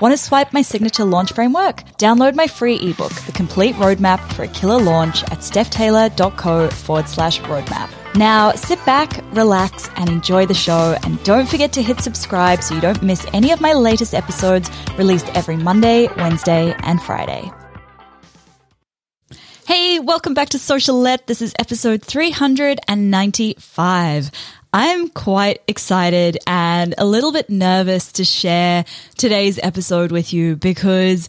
Want to swipe my signature launch framework? Download my free ebook, The Complete Roadmap for a Killer Launch at stephtaylor.co forward slash roadmap. Now sit back, relax, and enjoy the show. And don't forget to hit subscribe so you don't miss any of my latest episodes released every Monday, Wednesday, and Friday. Hey, welcome back to Socialette. This is episode 395. I'm quite excited and a little bit nervous to share today's episode with you because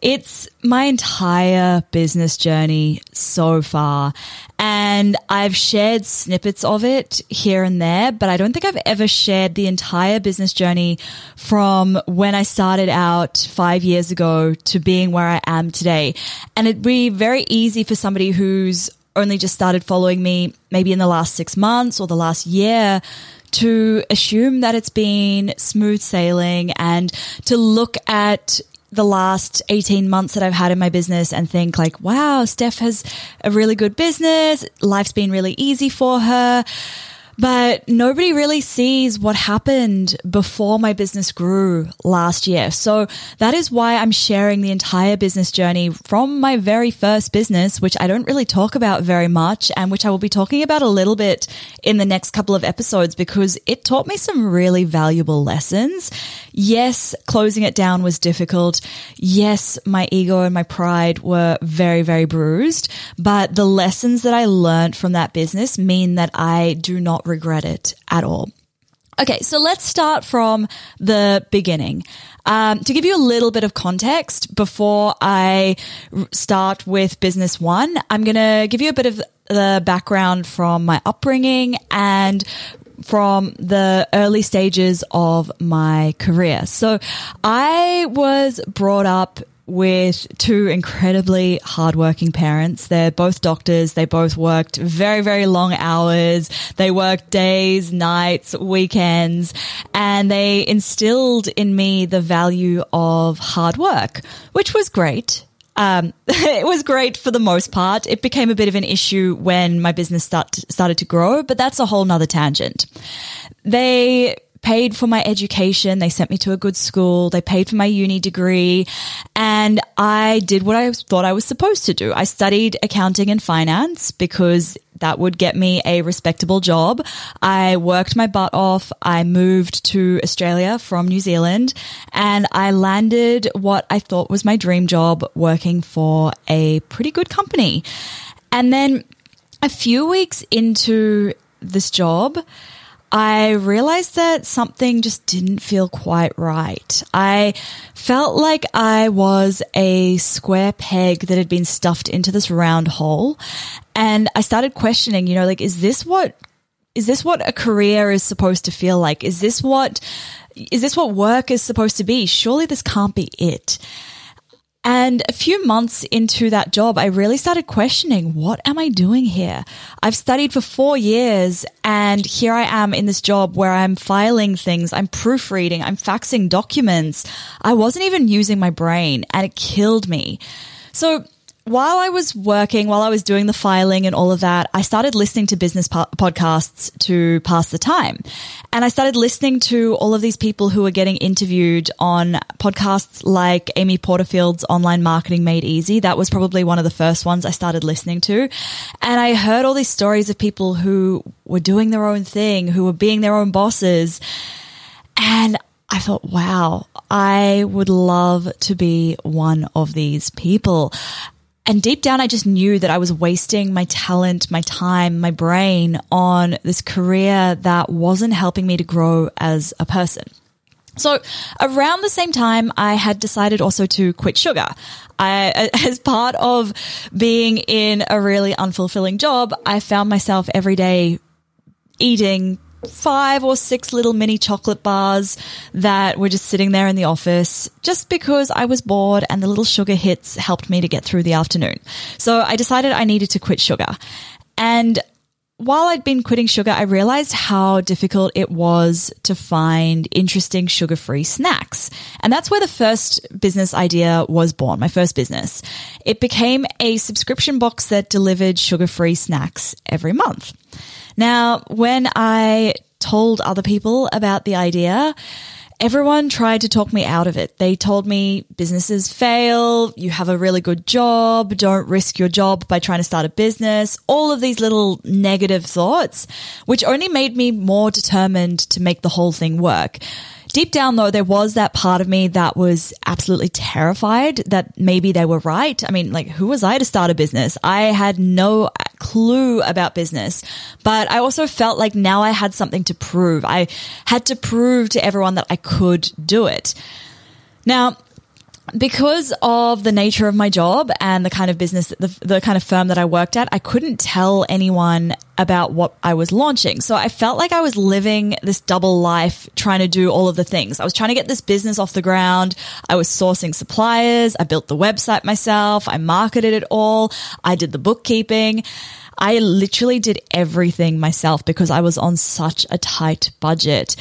it's my entire business journey so far. And I've shared snippets of it here and there, but I don't think I've ever shared the entire business journey from when I started out five years ago to being where I am today. And it'd be very easy for somebody who's only just started following me maybe in the last six months or the last year to assume that it's been smooth sailing and to look at the last 18 months that I've had in my business and think like, wow, Steph has a really good business. Life's been really easy for her. But nobody really sees what happened before my business grew last year. So that is why I'm sharing the entire business journey from my very first business, which I don't really talk about very much and which I will be talking about a little bit in the next couple of episodes because it taught me some really valuable lessons. Yes, closing it down was difficult. Yes, my ego and my pride were very, very bruised, but the lessons that I learned from that business mean that I do not regret it at all. Okay, so let's start from the beginning. Um, to give you a little bit of context before I start with business one, I'm going to give you a bit of the background from my upbringing and from the early stages of my career. So I was brought up with two incredibly hardworking parents. They're both doctors. They both worked very, very long hours. They worked days, nights, weekends, and they instilled in me the value of hard work, which was great. Um, it was great for the most part. It became a bit of an issue when my business start, started to grow, but that's a whole nother tangent. They paid for my education. They sent me to a good school. They paid for my uni degree. And I did what I thought I was supposed to do. I studied accounting and finance because that would get me a respectable job. I worked my butt off. I moved to Australia from New Zealand and I landed what I thought was my dream job working for a pretty good company. And then a few weeks into this job, I realized that something just didn't feel quite right. I felt like I was a square peg that had been stuffed into this round hole. And I started questioning, you know, like, is this what, is this what a career is supposed to feel like? Is this what, is this what work is supposed to be? Surely this can't be it. And a few months into that job, I really started questioning, what am I doing here? I've studied for four years and here I am in this job where I'm filing things, I'm proofreading, I'm faxing documents. I wasn't even using my brain and it killed me. So while I was working, while I was doing the filing and all of that, I started listening to business po- podcasts to pass the time. And I started listening to all of these people who were getting interviewed on podcasts like Amy Porterfield's Online Marketing Made Easy. That was probably one of the first ones I started listening to. And I heard all these stories of people who were doing their own thing, who were being their own bosses. And I thought, wow, I would love to be one of these people. And deep down, I just knew that I was wasting my talent, my time, my brain on this career that wasn't helping me to grow as a person. So around the same time, I had decided also to quit sugar. I, as part of being in a really unfulfilling job, I found myself every day eating five or six little mini chocolate bars that were just sitting there in the office just because I was bored and the little sugar hits helped me to get through the afternoon. So I decided I needed to quit sugar. And while I'd been quitting sugar, I realized how difficult it was to find interesting sugar free snacks. And that's where the first business idea was born, my first business. It became a subscription box that delivered sugar free snacks every month. Now, when I told other people about the idea, everyone tried to talk me out of it. They told me businesses fail, you have a really good job, don't risk your job by trying to start a business, all of these little negative thoughts, which only made me more determined to make the whole thing work. Deep down though, there was that part of me that was absolutely terrified that maybe they were right. I mean, like, who was I to start a business? I had no clue about business, but I also felt like now I had something to prove. I had to prove to everyone that I could do it. Now, because of the nature of my job and the kind of business, the, the kind of firm that I worked at, I couldn't tell anyone about what I was launching. So I felt like I was living this double life trying to do all of the things. I was trying to get this business off the ground. I was sourcing suppliers. I built the website myself. I marketed it all. I did the bookkeeping. I literally did everything myself because I was on such a tight budget.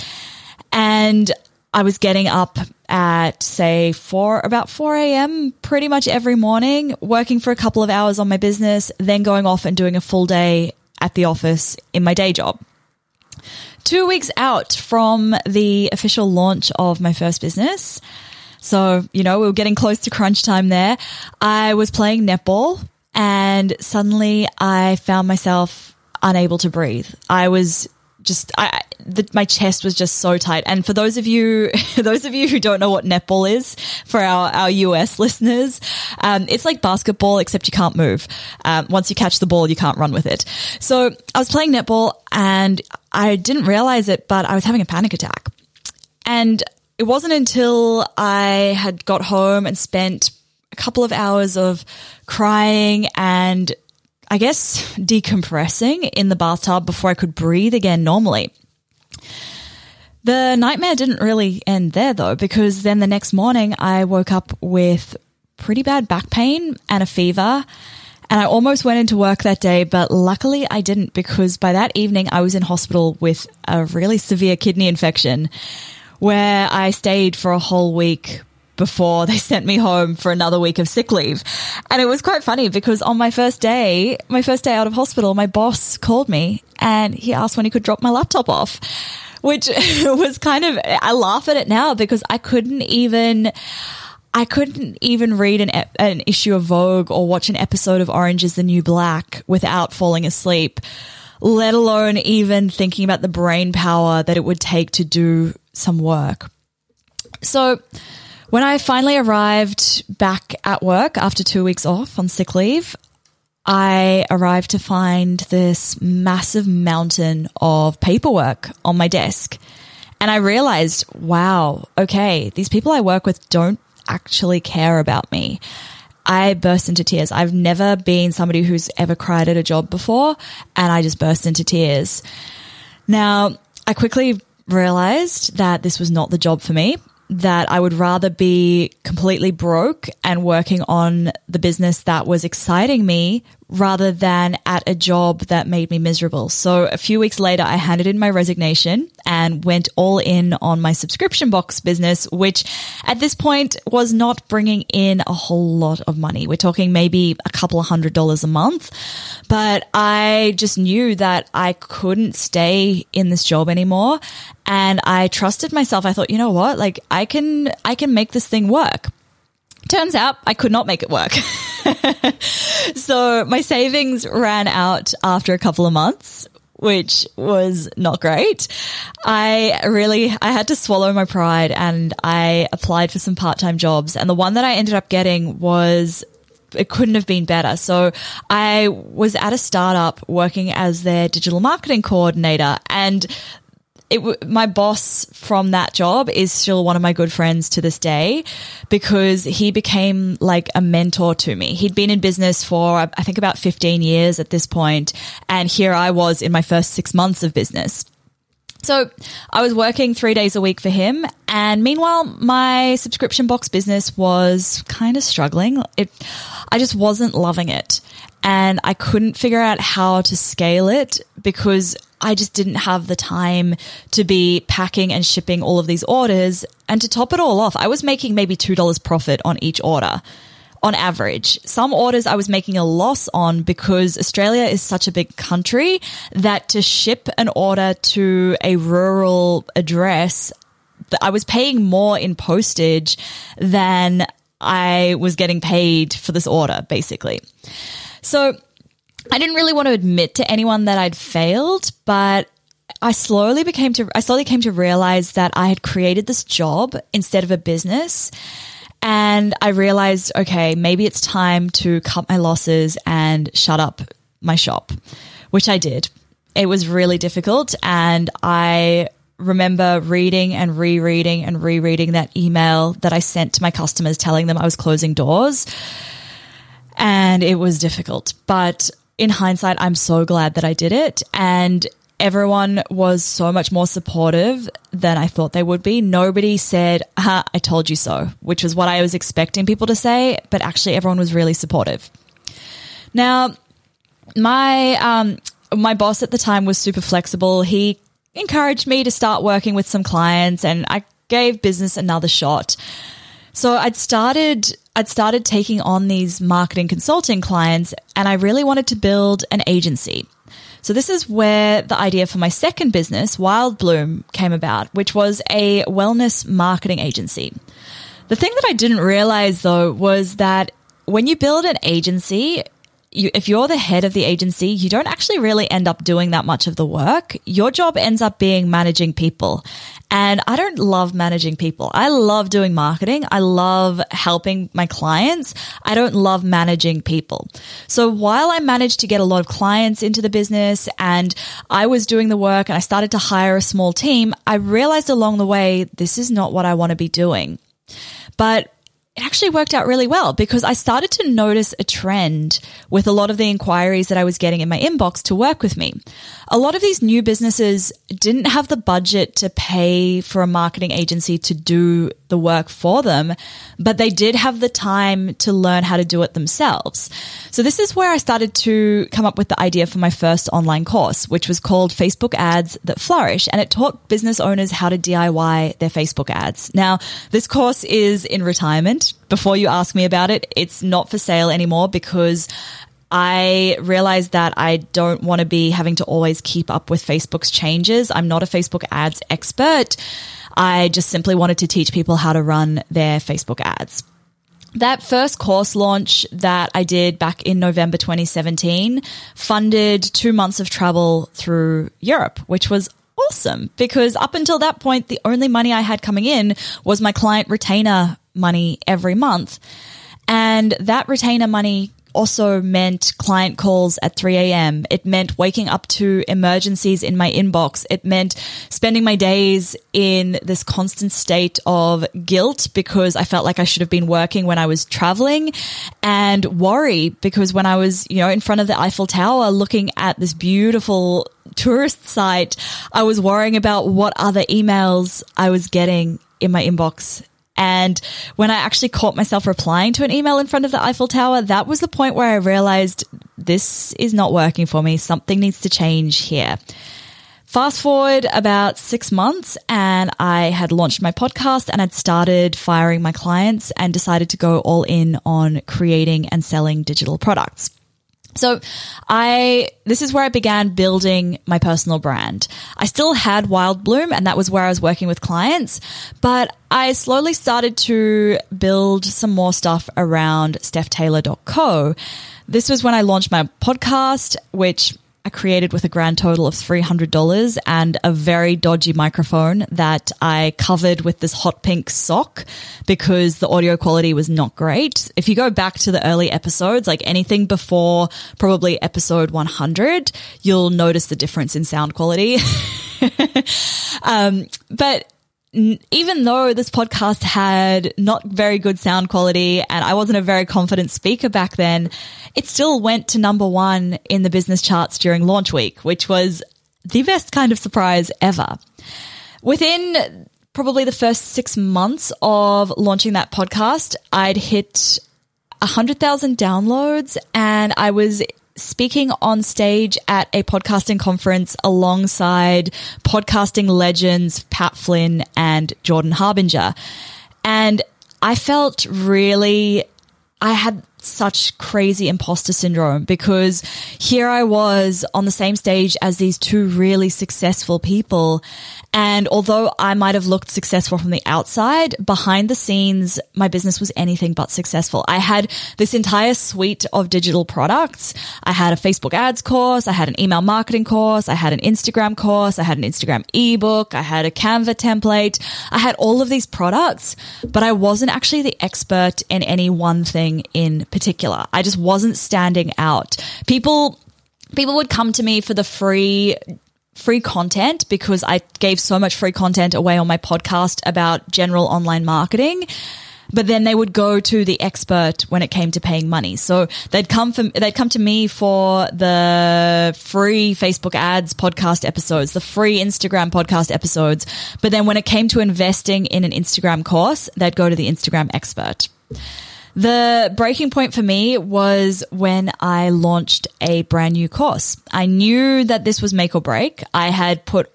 And I was getting up at say four, about 4 a.m. pretty much every morning, working for a couple of hours on my business, then going off and doing a full day at the office in my day job. Two weeks out from the official launch of my first business. So, you know, we were getting close to crunch time there. I was playing netball and suddenly I found myself unable to breathe. I was just I, the, my chest was just so tight. And for those of you, those of you who don't know what netball is, for our our US listeners, um, it's like basketball except you can't move. Um, once you catch the ball, you can't run with it. So I was playing netball and I didn't realize it, but I was having a panic attack. And it wasn't until I had got home and spent a couple of hours of crying and I guess, decompressing in the bathtub before I could breathe again normally. The nightmare didn't really end there though, because then the next morning I woke up with pretty bad back pain and a fever. And I almost went into work that day, but luckily I didn't because by that evening I was in hospital with a really severe kidney infection where I stayed for a whole week before they sent me home for another week of sick leave. And it was quite funny because on my first day, my first day out of hospital, my boss called me and he asked when he could drop my laptop off, which was kind of, I laugh at it now because I couldn't even, I couldn't even read an, an issue of Vogue or watch an episode of Orange is the New Black without falling asleep, let alone even thinking about the brain power that it would take to do some work. So, when I finally arrived back at work after two weeks off on sick leave, I arrived to find this massive mountain of paperwork on my desk. And I realized, wow, okay, these people I work with don't actually care about me. I burst into tears. I've never been somebody who's ever cried at a job before, and I just burst into tears. Now, I quickly realized that this was not the job for me that I would rather be completely broke and working on the business that was exciting me rather than at a job that made me miserable. So a few weeks later, I handed in my resignation and went all in on my subscription box business, which at this point was not bringing in a whole lot of money. We're talking maybe a couple of hundred dollars a month, but I just knew that I couldn't stay in this job anymore. And I trusted myself. I thought, you know what? Like I can, I can make this thing work. Turns out I could not make it work. so my savings ran out after a couple of months, which was not great. I really, I had to swallow my pride and I applied for some part-time jobs. And the one that I ended up getting was it couldn't have been better. So I was at a startup working as their digital marketing coordinator and it, my boss from that job is still one of my good friends to this day because he became like a mentor to me. He'd been in business for, I think about 15 years at this point, And here I was in my first six months of business. So I was working three days a week for him. And meanwhile, my subscription box business was kind of struggling. It, I just wasn't loving it. And I couldn't figure out how to scale it because I just didn't have the time to be packing and shipping all of these orders. And to top it all off, I was making maybe $2 profit on each order on average. Some orders I was making a loss on because Australia is such a big country that to ship an order to a rural address, I was paying more in postage than I was getting paid for this order, basically. So I didn't really want to admit to anyone that I'd failed, but I slowly became to, I slowly came to realize that I had created this job instead of a business. And I realized, okay, maybe it's time to cut my losses and shut up my shop, which I did. It was really difficult. And I remember reading and rereading and rereading that email that I sent to my customers telling them I was closing doors. And it was difficult. But in hindsight, I'm so glad that I did it. And everyone was so much more supportive than I thought they would be. Nobody said, I told you so, which was what I was expecting people to say, but actually everyone was really supportive. Now, my, um, my boss at the time was super flexible. He encouraged me to start working with some clients and I gave business another shot. So I'd started I'd started taking on these marketing consulting clients and I really wanted to build an agency. So this is where the idea for my second business, Wild Bloom, came about, which was a wellness marketing agency. The thing that I didn't realize though was that when you build an agency, you, if you're the head of the agency, you don't actually really end up doing that much of the work. Your job ends up being managing people. And I don't love managing people. I love doing marketing. I love helping my clients. I don't love managing people. So while I managed to get a lot of clients into the business and I was doing the work and I started to hire a small team, I realized along the way, this is not what I want to be doing. But it actually worked out really well because I started to notice a trend with a lot of the inquiries that I was getting in my inbox to work with me. A lot of these new businesses didn't have the budget to pay for a marketing agency to do the work for them, but they did have the time to learn how to do it themselves. So this is where I started to come up with the idea for my first online course, which was called Facebook Ads That Flourish. And it taught business owners how to DIY their Facebook ads. Now, this course is in retirement. Before you ask me about it, it's not for sale anymore because I realized that I don't want to be having to always keep up with Facebook's changes. I'm not a Facebook ads expert. I just simply wanted to teach people how to run their Facebook ads. That first course launch that I did back in November 2017 funded two months of travel through Europe, which was awesome because up until that point, the only money I had coming in was my client retainer money every month. And that retainer money also meant client calls at 3 a.m. It meant waking up to emergencies in my inbox. It meant spending my days in this constant state of guilt because I felt like I should have been working when I was traveling and worry because when I was, you know, in front of the Eiffel Tower looking at this beautiful tourist site, I was worrying about what other emails I was getting in my inbox and when I actually caught myself replying to an email in front of the Eiffel Tower, that was the point where I realized this is not working for me. Something needs to change here. Fast forward about six months and I had launched my podcast and had started firing my clients and decided to go all in on creating and selling digital products. So I, this is where I began building my personal brand. I still had Wild Bloom and that was where I was working with clients, but I slowly started to build some more stuff around stephtaylor.co. This was when I launched my podcast, which I created with a grand total of $300 and a very dodgy microphone that I covered with this hot pink sock because the audio quality was not great. If you go back to the early episodes, like anything before probably episode 100, you'll notice the difference in sound quality. um, but even though this podcast had not very good sound quality and I wasn't a very confident speaker back then, it still went to number one in the business charts during launch week, which was the best kind of surprise ever. Within probably the first six months of launching that podcast, I'd hit 100,000 downloads and I was speaking on stage at a podcasting conference alongside podcasting legends Pat Flynn and Jordan Harbinger. And I felt really, I had such crazy imposter syndrome because here I was on the same stage as these two really successful people. And although I might have looked successful from the outside, behind the scenes, my business was anything but successful. I had this entire suite of digital products. I had a Facebook ads course. I had an email marketing course. I had an Instagram course. I had an Instagram ebook. I had a Canva template. I had all of these products, but I wasn't actually the expert in any one thing in particular. I just wasn't standing out. People, people would come to me for the free free content because I gave so much free content away on my podcast about general online marketing. But then they would go to the expert when it came to paying money. So they'd come from, they'd come to me for the free Facebook ads podcast episodes, the free Instagram podcast episodes. But then when it came to investing in an Instagram course, they'd go to the Instagram expert. The breaking point for me was when I launched a brand new course. I knew that this was make or break. I had put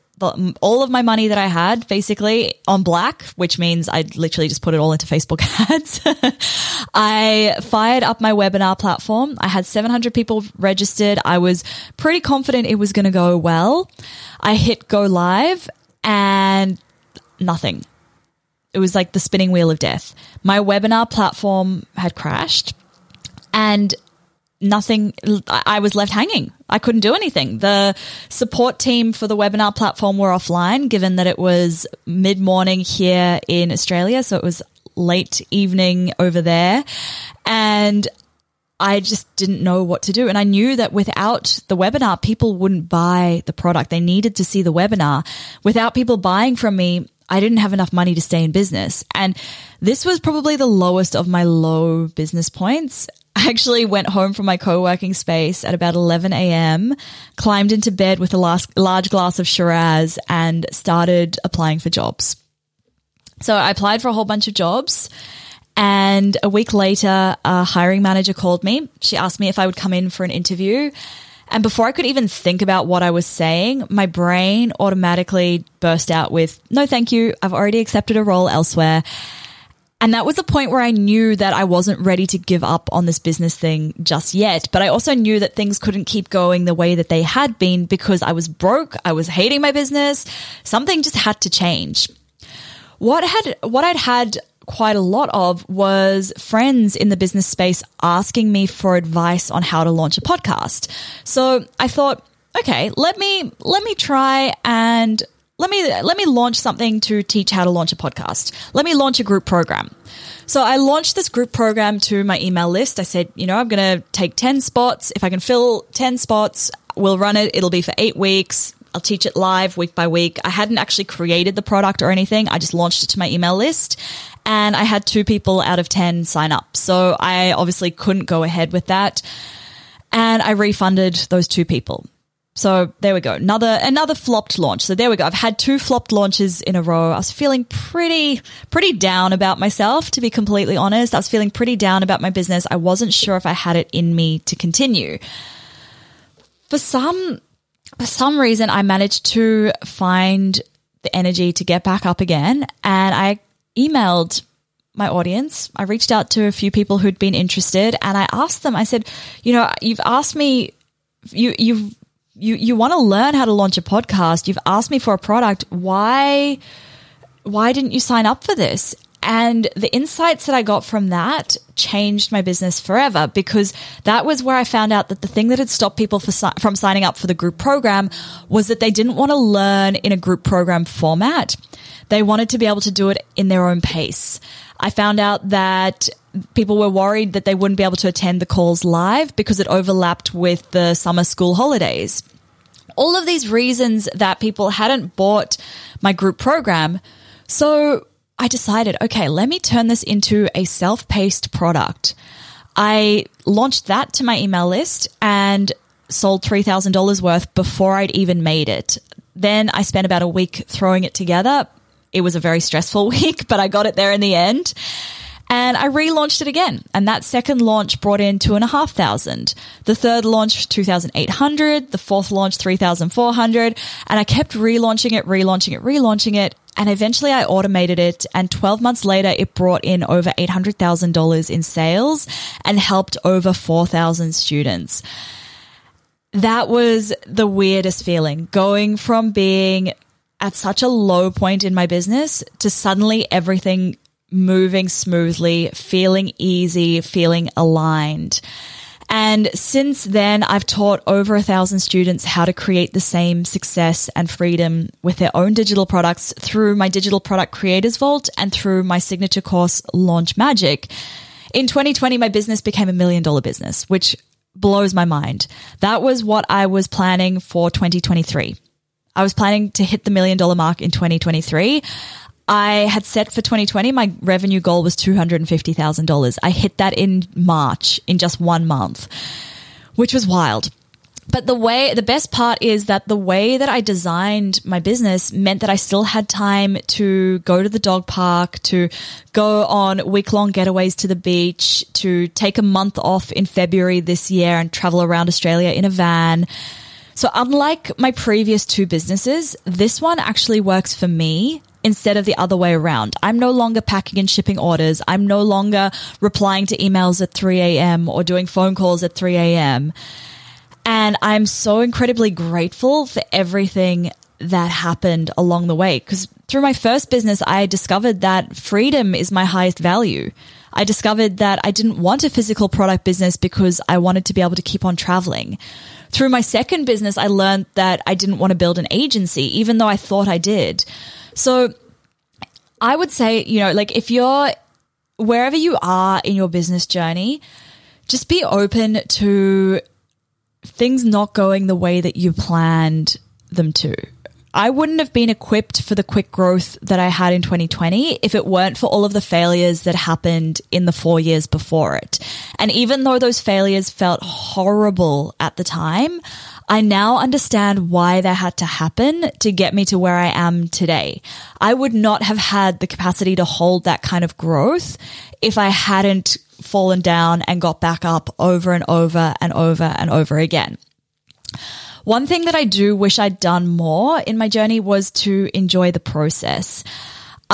all of my money that I had basically on black, which means I literally just put it all into Facebook ads. I fired up my webinar platform. I had 700 people registered. I was pretty confident it was going to go well. I hit go live and nothing. It was like the spinning wheel of death. My webinar platform had crashed and nothing, I was left hanging. I couldn't do anything. The support team for the webinar platform were offline given that it was mid morning here in Australia. So it was late evening over there. And I just didn't know what to do. And I knew that without the webinar, people wouldn't buy the product. They needed to see the webinar. Without people buying from me, I didn't have enough money to stay in business. And this was probably the lowest of my low business points. I actually went home from my co-working space at about 11 a.m., climbed into bed with a large glass of Shiraz and started applying for jobs. So I applied for a whole bunch of jobs. And a week later, a hiring manager called me. She asked me if I would come in for an interview. And before I could even think about what I was saying, my brain automatically burst out with, no, thank you. I've already accepted a role elsewhere. And that was the point where I knew that I wasn't ready to give up on this business thing just yet. But I also knew that things couldn't keep going the way that they had been because I was broke. I was hating my business. Something just had to change. What had, what I'd had quite a lot of was friends in the business space asking me for advice on how to launch a podcast. So I thought, okay, let me let me try and let me let me launch something to teach how to launch a podcast. Let me launch a group program. So I launched this group program to my email list. I said, you know, I'm going to take 10 spots. If I can fill 10 spots, we'll run it. It'll be for 8 weeks. I'll teach it live week by week. I hadn't actually created the product or anything. I just launched it to my email list and I had two people out of 10 sign up. So I obviously couldn't go ahead with that. And I refunded those two people. So there we go. Another, another flopped launch. So there we go. I've had two flopped launches in a row. I was feeling pretty, pretty down about myself, to be completely honest. I was feeling pretty down about my business. I wasn't sure if I had it in me to continue. For some, for some reason, I managed to find the energy to get back up again and I emailed my audience. I reached out to a few people who'd been interested and I asked them, I said, you know, you've asked me, you, you've, you, you want to learn how to launch a podcast. You've asked me for a product. Why, why didn't you sign up for this? And the insights that I got from that changed my business forever because that was where I found out that the thing that had stopped people from signing up for the group program was that they didn't want to learn in a group program format. They wanted to be able to do it in their own pace. I found out that people were worried that they wouldn't be able to attend the calls live because it overlapped with the summer school holidays. All of these reasons that people hadn't bought my group program. So I decided, okay, let me turn this into a self paced product. I launched that to my email list and sold $3,000 worth before I'd even made it. Then I spent about a week throwing it together. It was a very stressful week, but I got it there in the end. And I relaunched it again. And that second launch brought in two and a half thousand. The third launch, 2,800. The fourth launch, 3,400. And I kept relaunching it, relaunching it, relaunching it. And eventually I automated it. And 12 months later, it brought in over $800,000 in sales and helped over 4,000 students. That was the weirdest feeling going from being at such a low point in my business to suddenly everything moving smoothly, feeling easy, feeling aligned. And since then, I've taught over a thousand students how to create the same success and freedom with their own digital products through my digital product creators vault and through my signature course, Launch Magic. In 2020, my business became a million dollar business, which blows my mind. That was what I was planning for 2023. I was planning to hit the million dollar mark in 2023. I had set for 2020, my revenue goal was $250,000. I hit that in March in just one month, which was wild. But the way, the best part is that the way that I designed my business meant that I still had time to go to the dog park, to go on week long getaways to the beach, to take a month off in February this year and travel around Australia in a van. So unlike my previous two businesses, this one actually works for me instead of the other way around. I'm no longer packing and shipping orders. I'm no longer replying to emails at 3 a.m. or doing phone calls at 3 a.m. And I'm so incredibly grateful for everything that happened along the way. Because through my first business, I discovered that freedom is my highest value. I discovered that I didn't want a physical product business because I wanted to be able to keep on traveling. Through my second business, I learned that I didn't want to build an agency, even though I thought I did. So I would say, you know, like if you're wherever you are in your business journey, just be open to things not going the way that you planned them to. I wouldn't have been equipped for the quick growth that I had in 2020 if it weren't for all of the failures that happened in the four years before it. And even though those failures felt horrible at the time, I now understand why they had to happen to get me to where I am today. I would not have had the capacity to hold that kind of growth if I hadn't fallen down and got back up over and over and over and over again. One thing that I do wish I'd done more in my journey was to enjoy the process.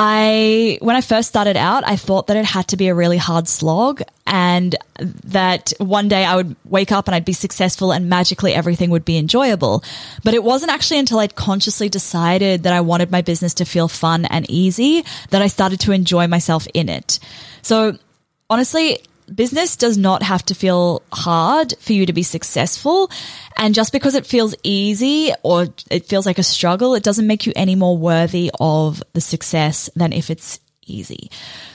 I, when I first started out, I thought that it had to be a really hard slog and that one day I would wake up and I'd be successful and magically everything would be enjoyable. But it wasn't actually until I'd consciously decided that I wanted my business to feel fun and easy that I started to enjoy myself in it. So honestly, business does not have to feel hard for you to be successful. And just because it feels easy or it feels like a struggle, it doesn't make you any more worthy of the success than if it's easy.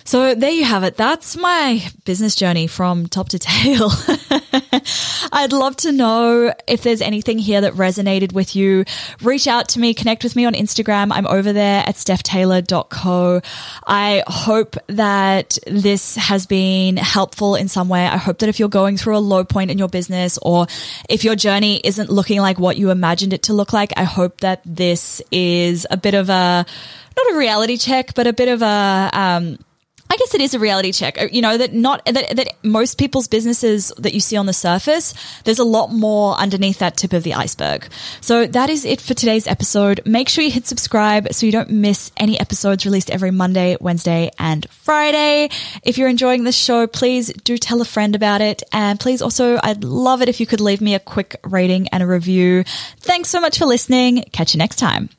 So there you have it. That's my business journey from top to tail. I'd love to know if there's anything here that resonated with you. Reach out to me, connect with me on Instagram. I'm over there at stephtaylor.co. I hope that this has been helpful in some way. I hope that if you're going through a low point in your business or if your journey isn't looking like what you imagined it to look like, I hope that this is a bit of a, not a reality check, but a bit of a, um, I guess it is a reality check. Uh, you know that not that, that most people's businesses that you see on the surface, there's a lot more underneath that tip of the iceberg. So that is it for today's episode. Make sure you hit subscribe so you don't miss any episodes released every Monday, Wednesday, and Friday. If you're enjoying this show, please do tell a friend about it, and please also, I'd love it if you could leave me a quick rating and a review. Thanks so much for listening. Catch you next time.